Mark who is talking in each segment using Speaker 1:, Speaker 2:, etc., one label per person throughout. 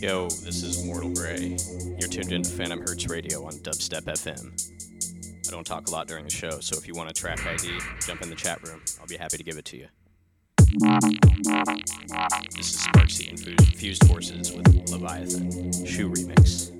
Speaker 1: Yo, this is Mortal Grey. You're tuned into Phantom Hertz Radio on Dubstep FM. I don't talk a lot during the show, so if you want a track ID, jump in the chat room. I'll be happy to give it to you. This is Sparksy and Fused Forces with Leviathan. Shoe Remix.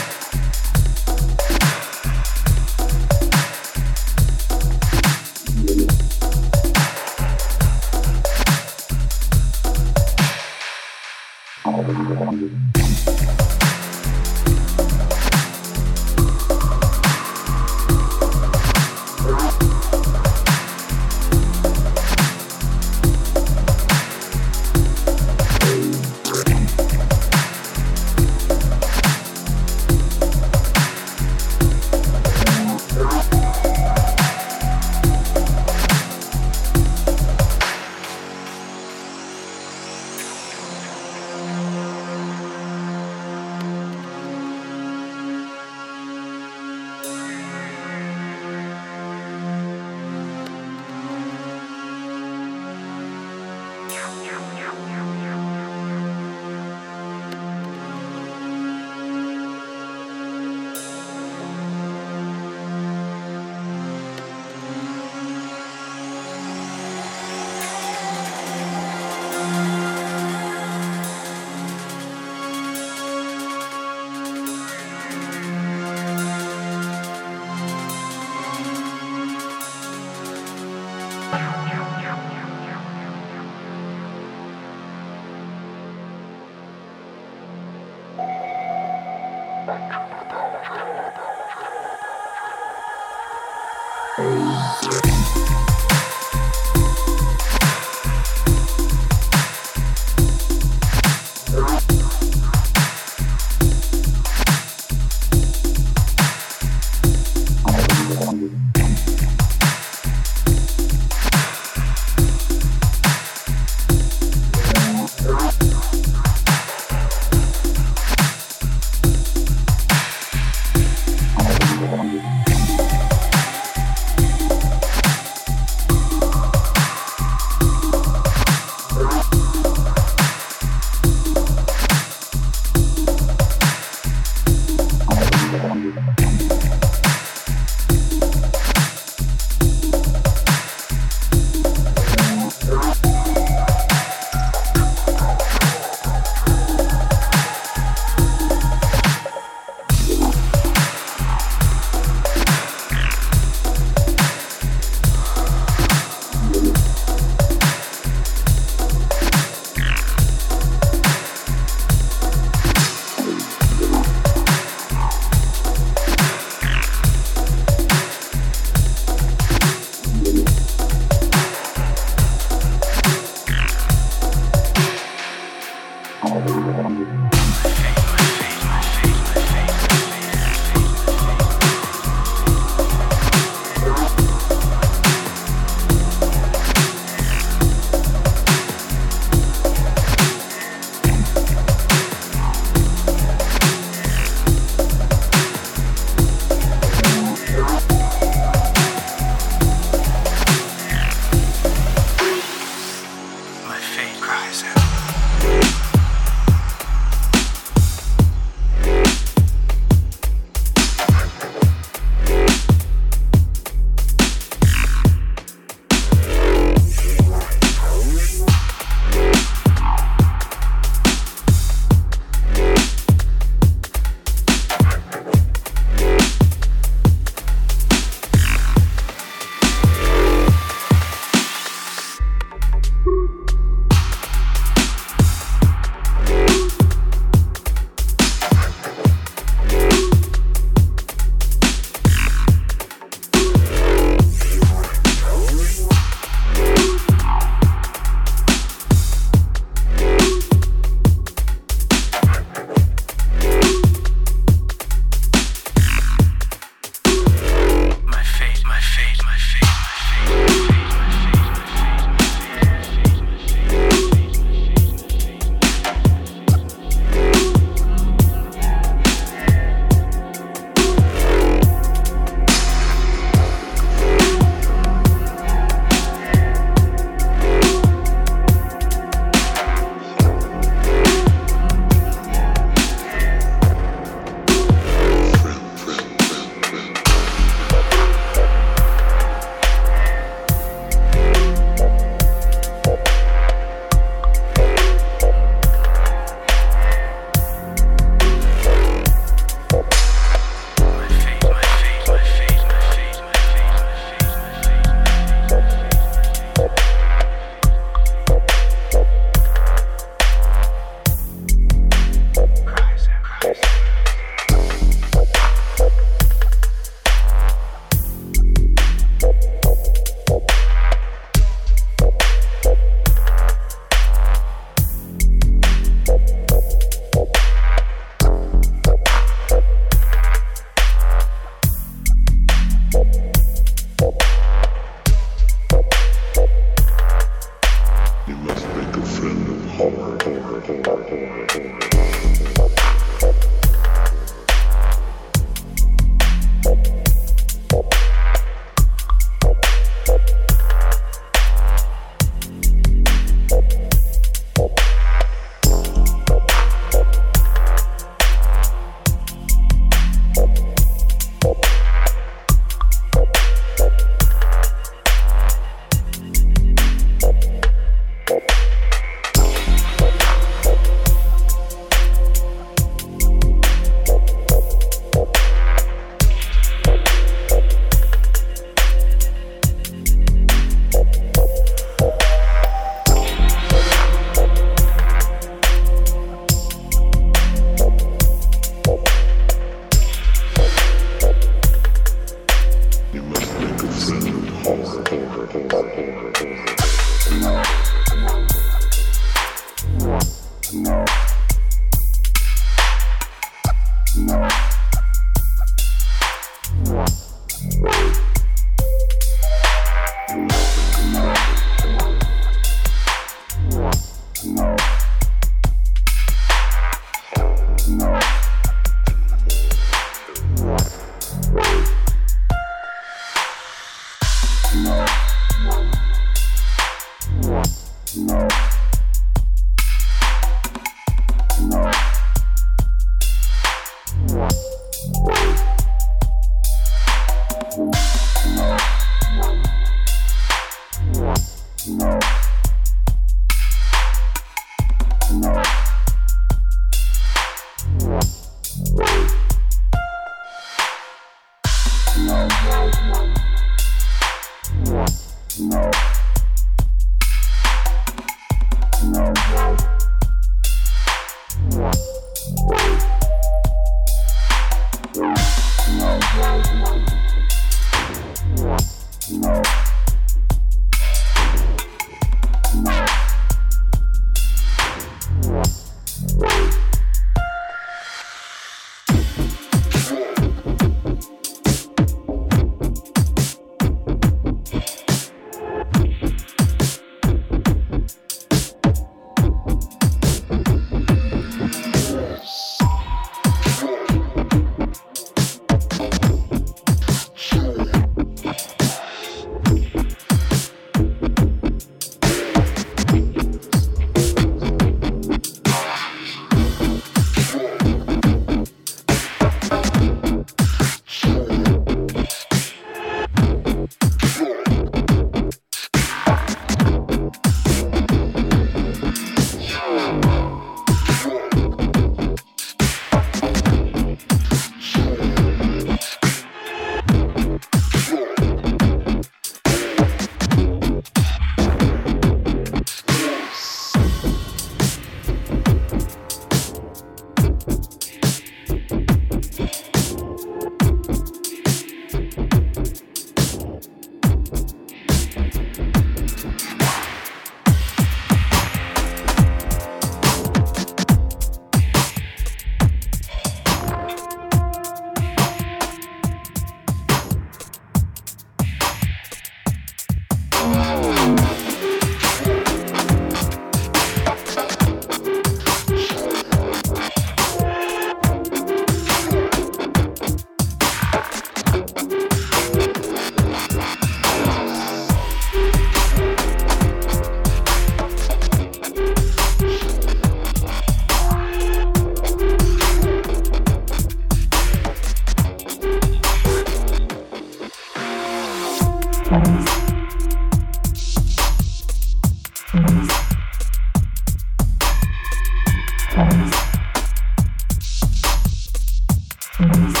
Speaker 2: Thank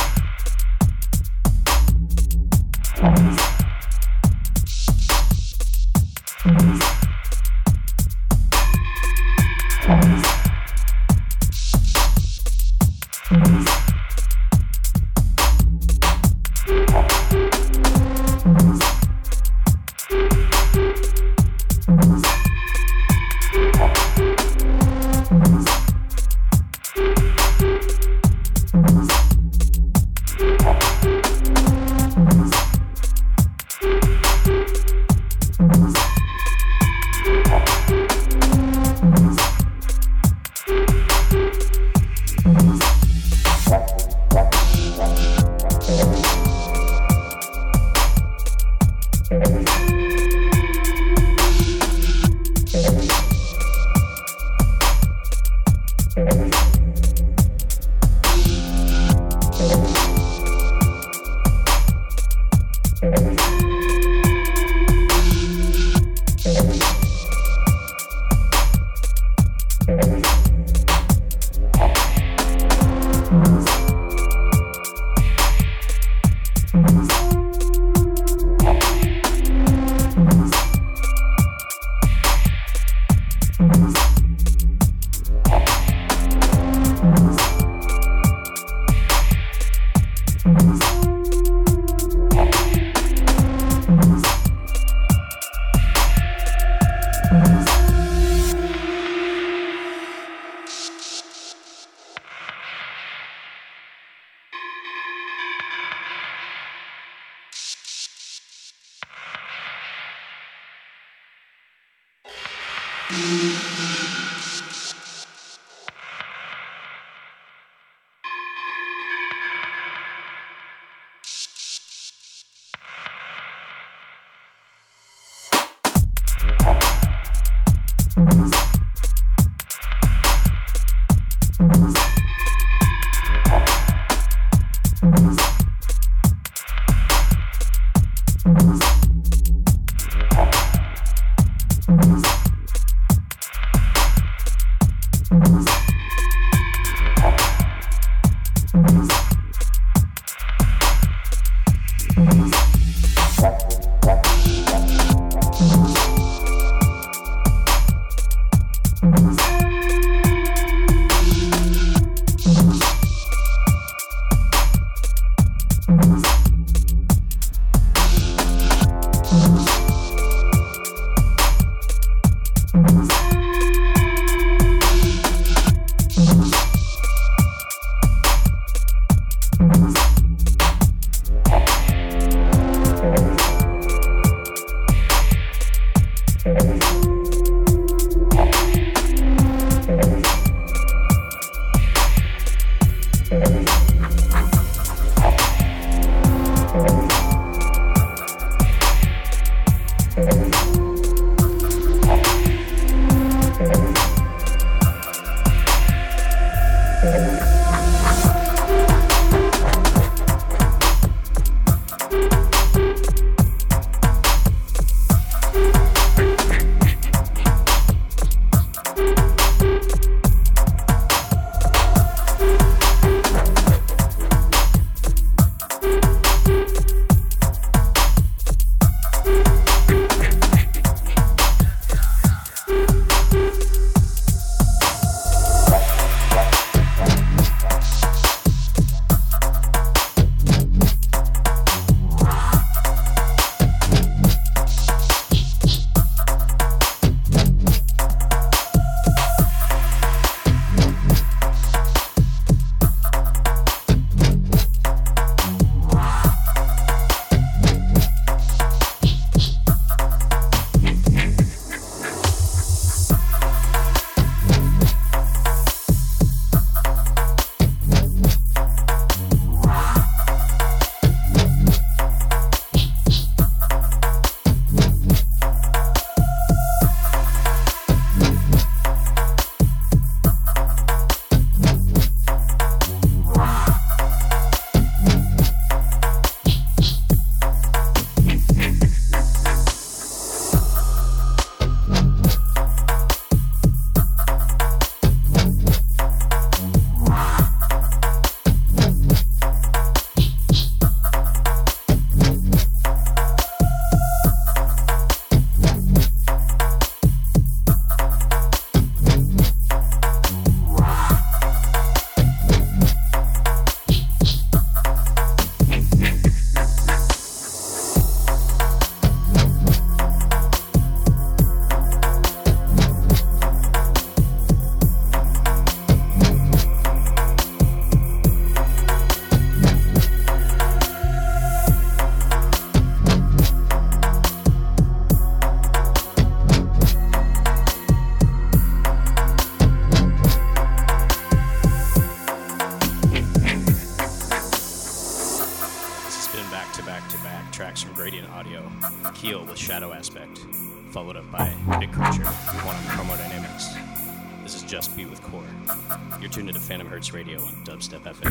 Speaker 2: dubstep FM.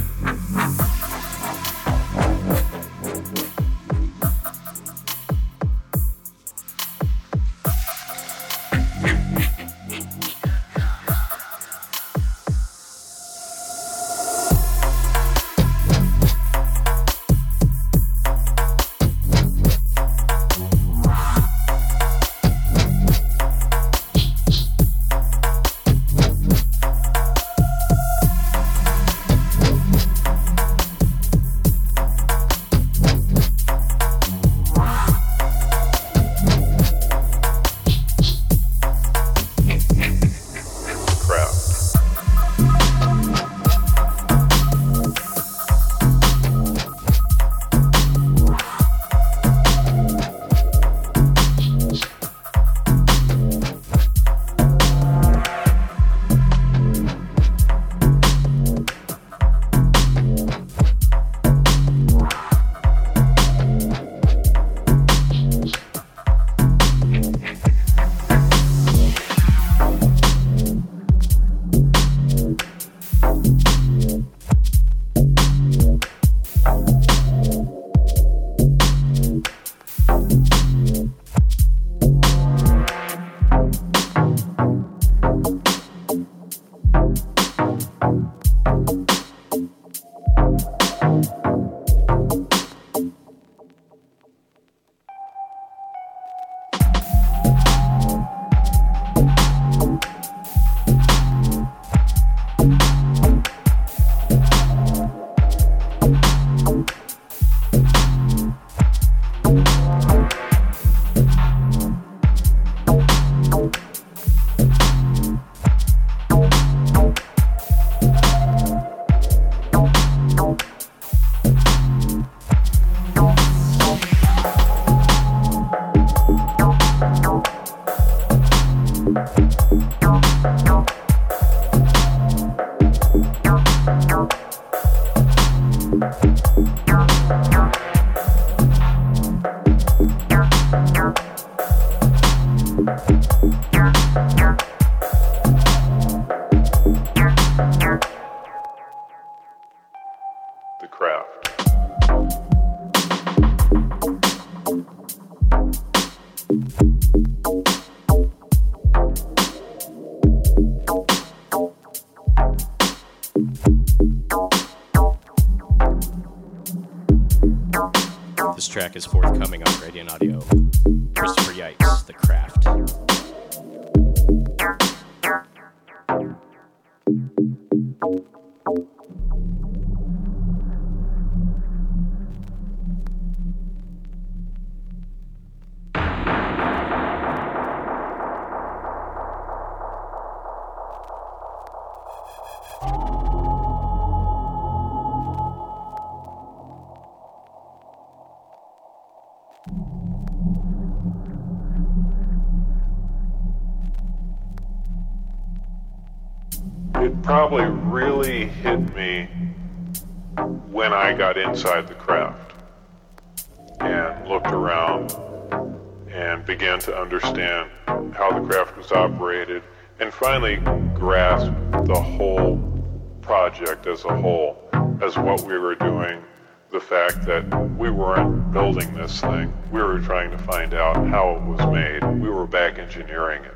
Speaker 2: Probably really hit me when I got inside the craft and looked around and began to understand how the craft was operated and finally grasped the whole project as a whole, as what we were doing, the fact that we weren't building this thing, we were trying to find out how it was made, we were back engineering it.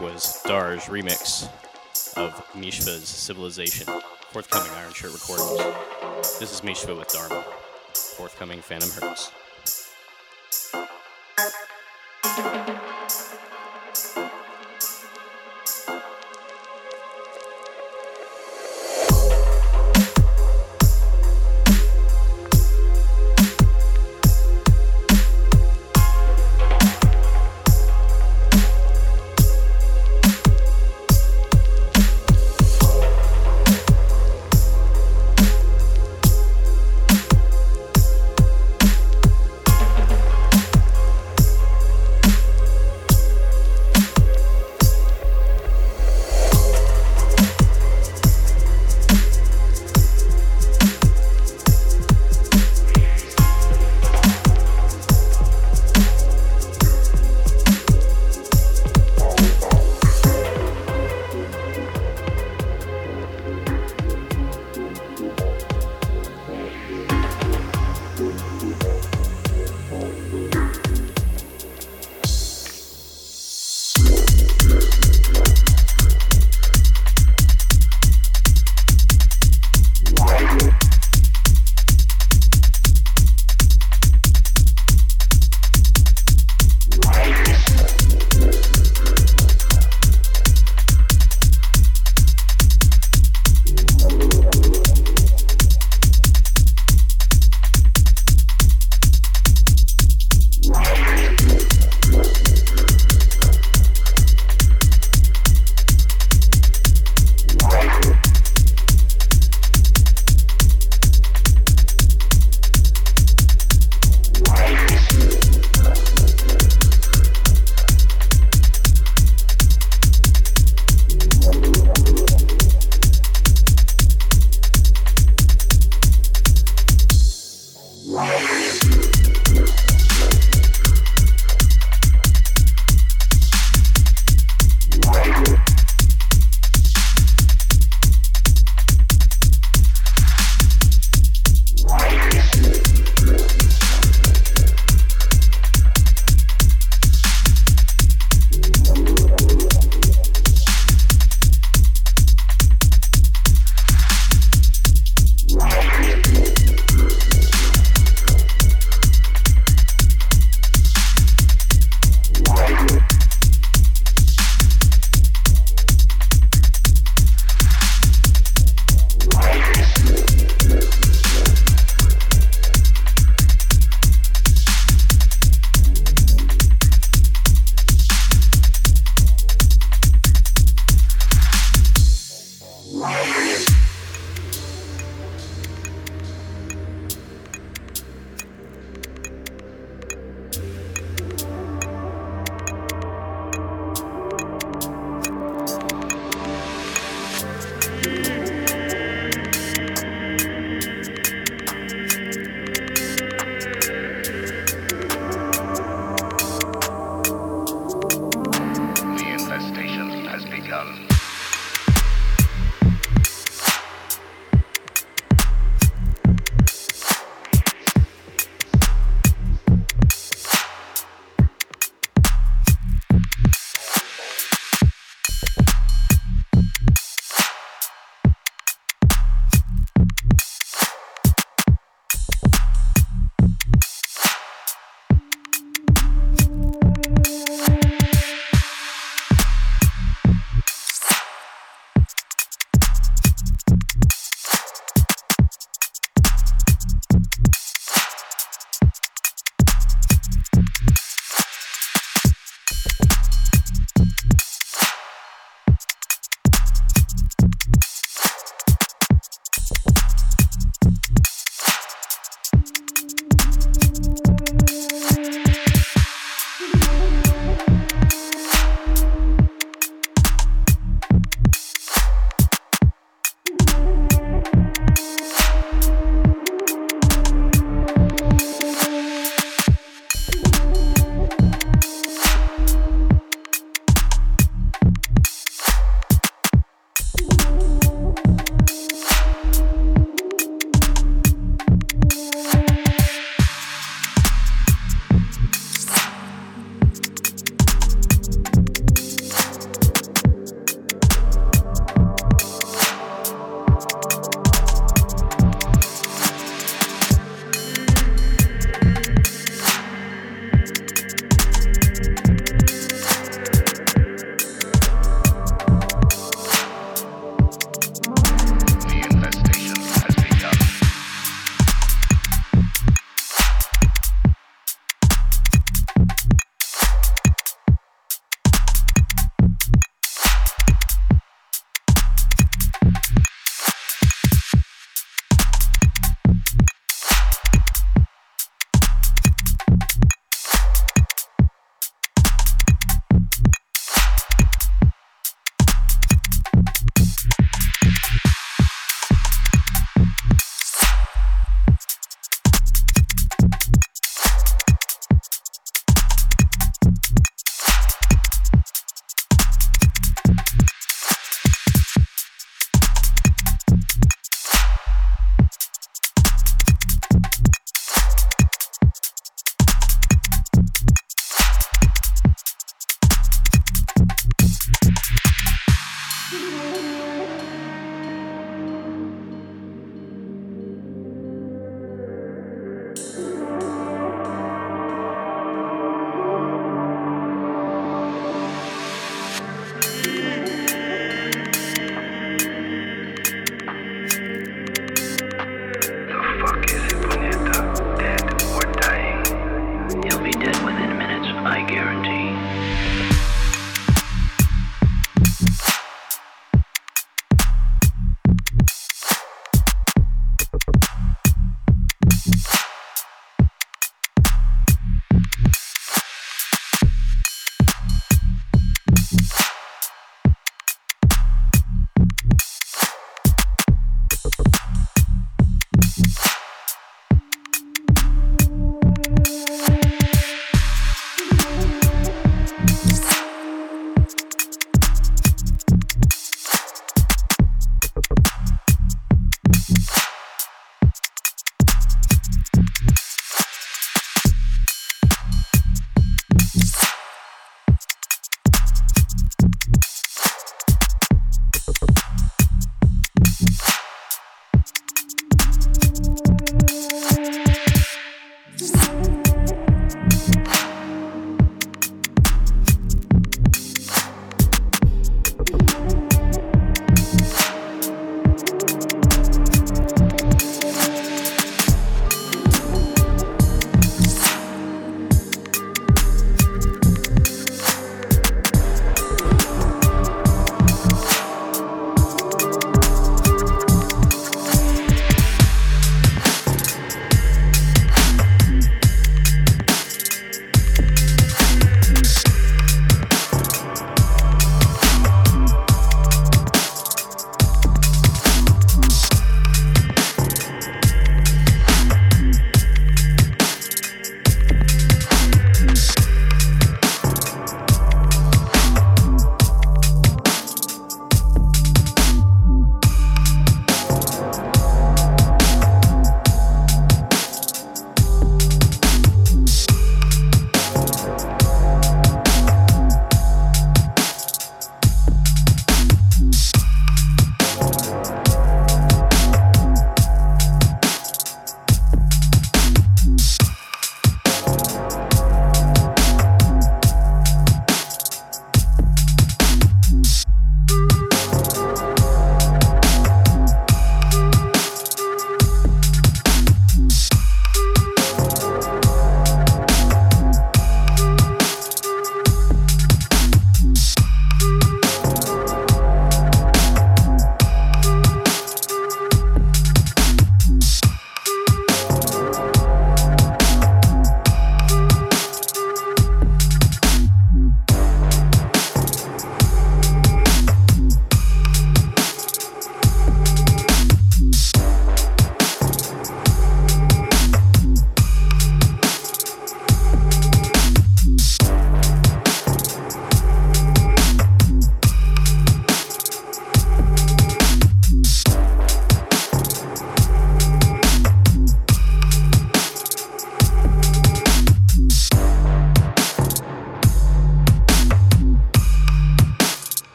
Speaker 1: Was Dar's remix of Mishva's Civilization, forthcoming Iron Shirt Recordings. This is Mishva with Dharma, forthcoming Phantom Hertz.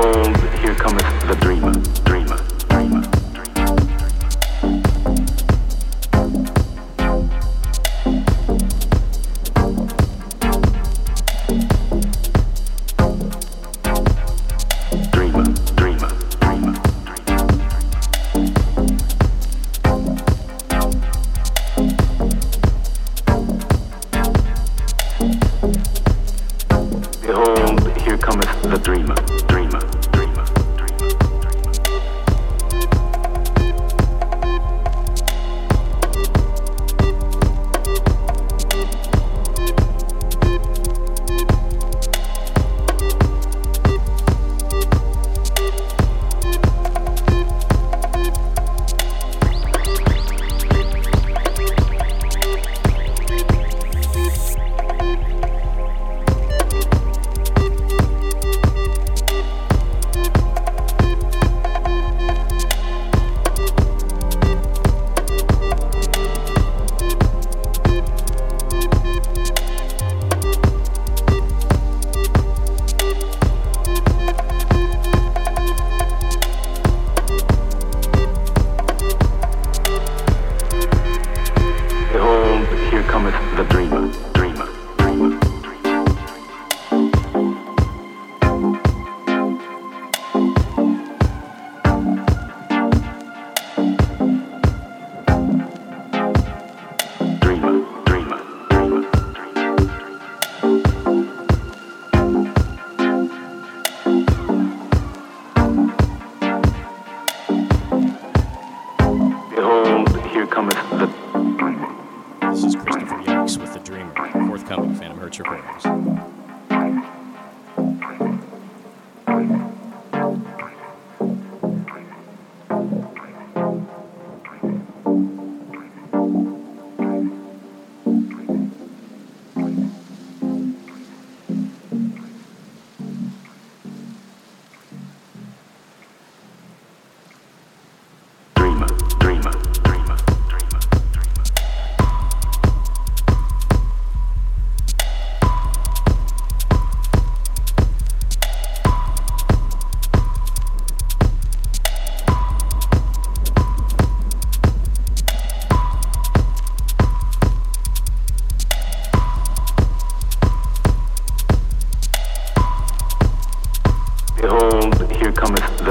Speaker 1: behold, here cometh the dreamer, dreamer.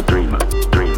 Speaker 1: Dreamer, dreamer,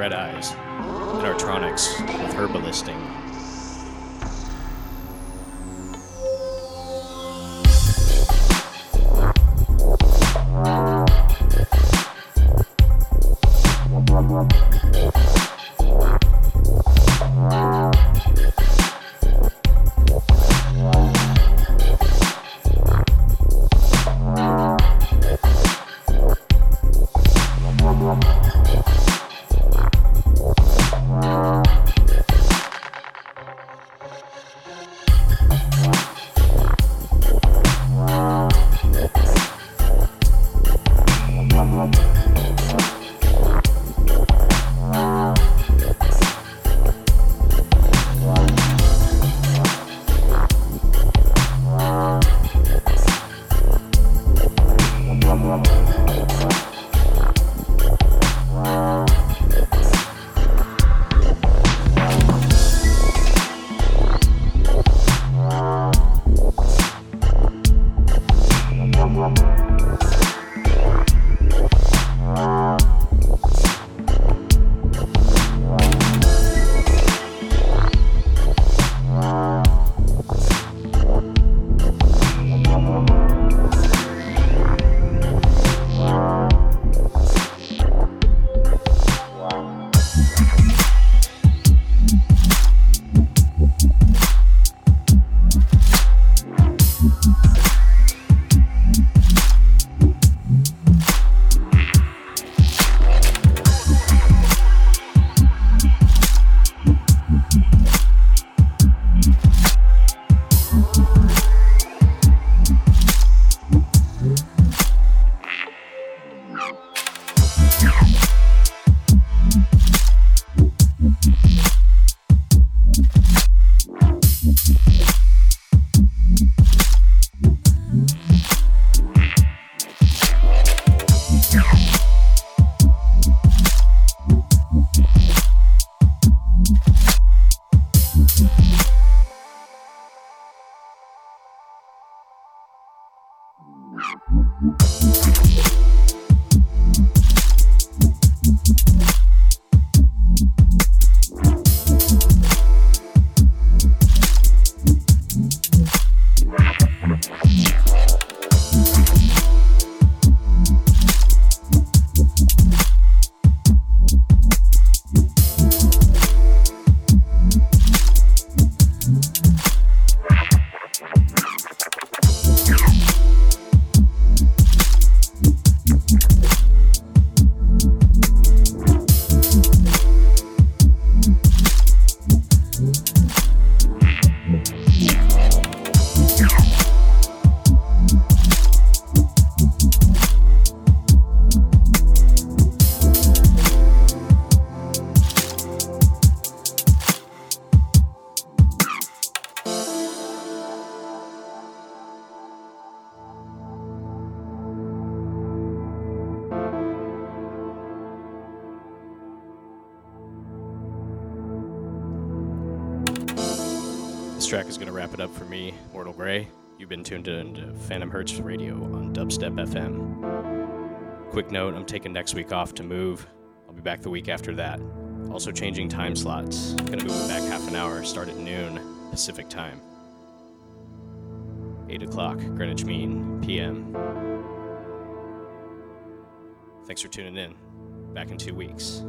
Speaker 1: Red Eyes, track is going to wrap it up for me, Mortal Grey. You've been tuned in to Phantom Hertz Radio on Dubstep FM. Quick note I'm taking next week off to move. I'll be back the week after that. Also, changing time slots. Gonna move it back half an hour, start at noon Pacific time. 8 o'clock, Greenwich Mean, PM. Thanks for tuning in. Back in two weeks.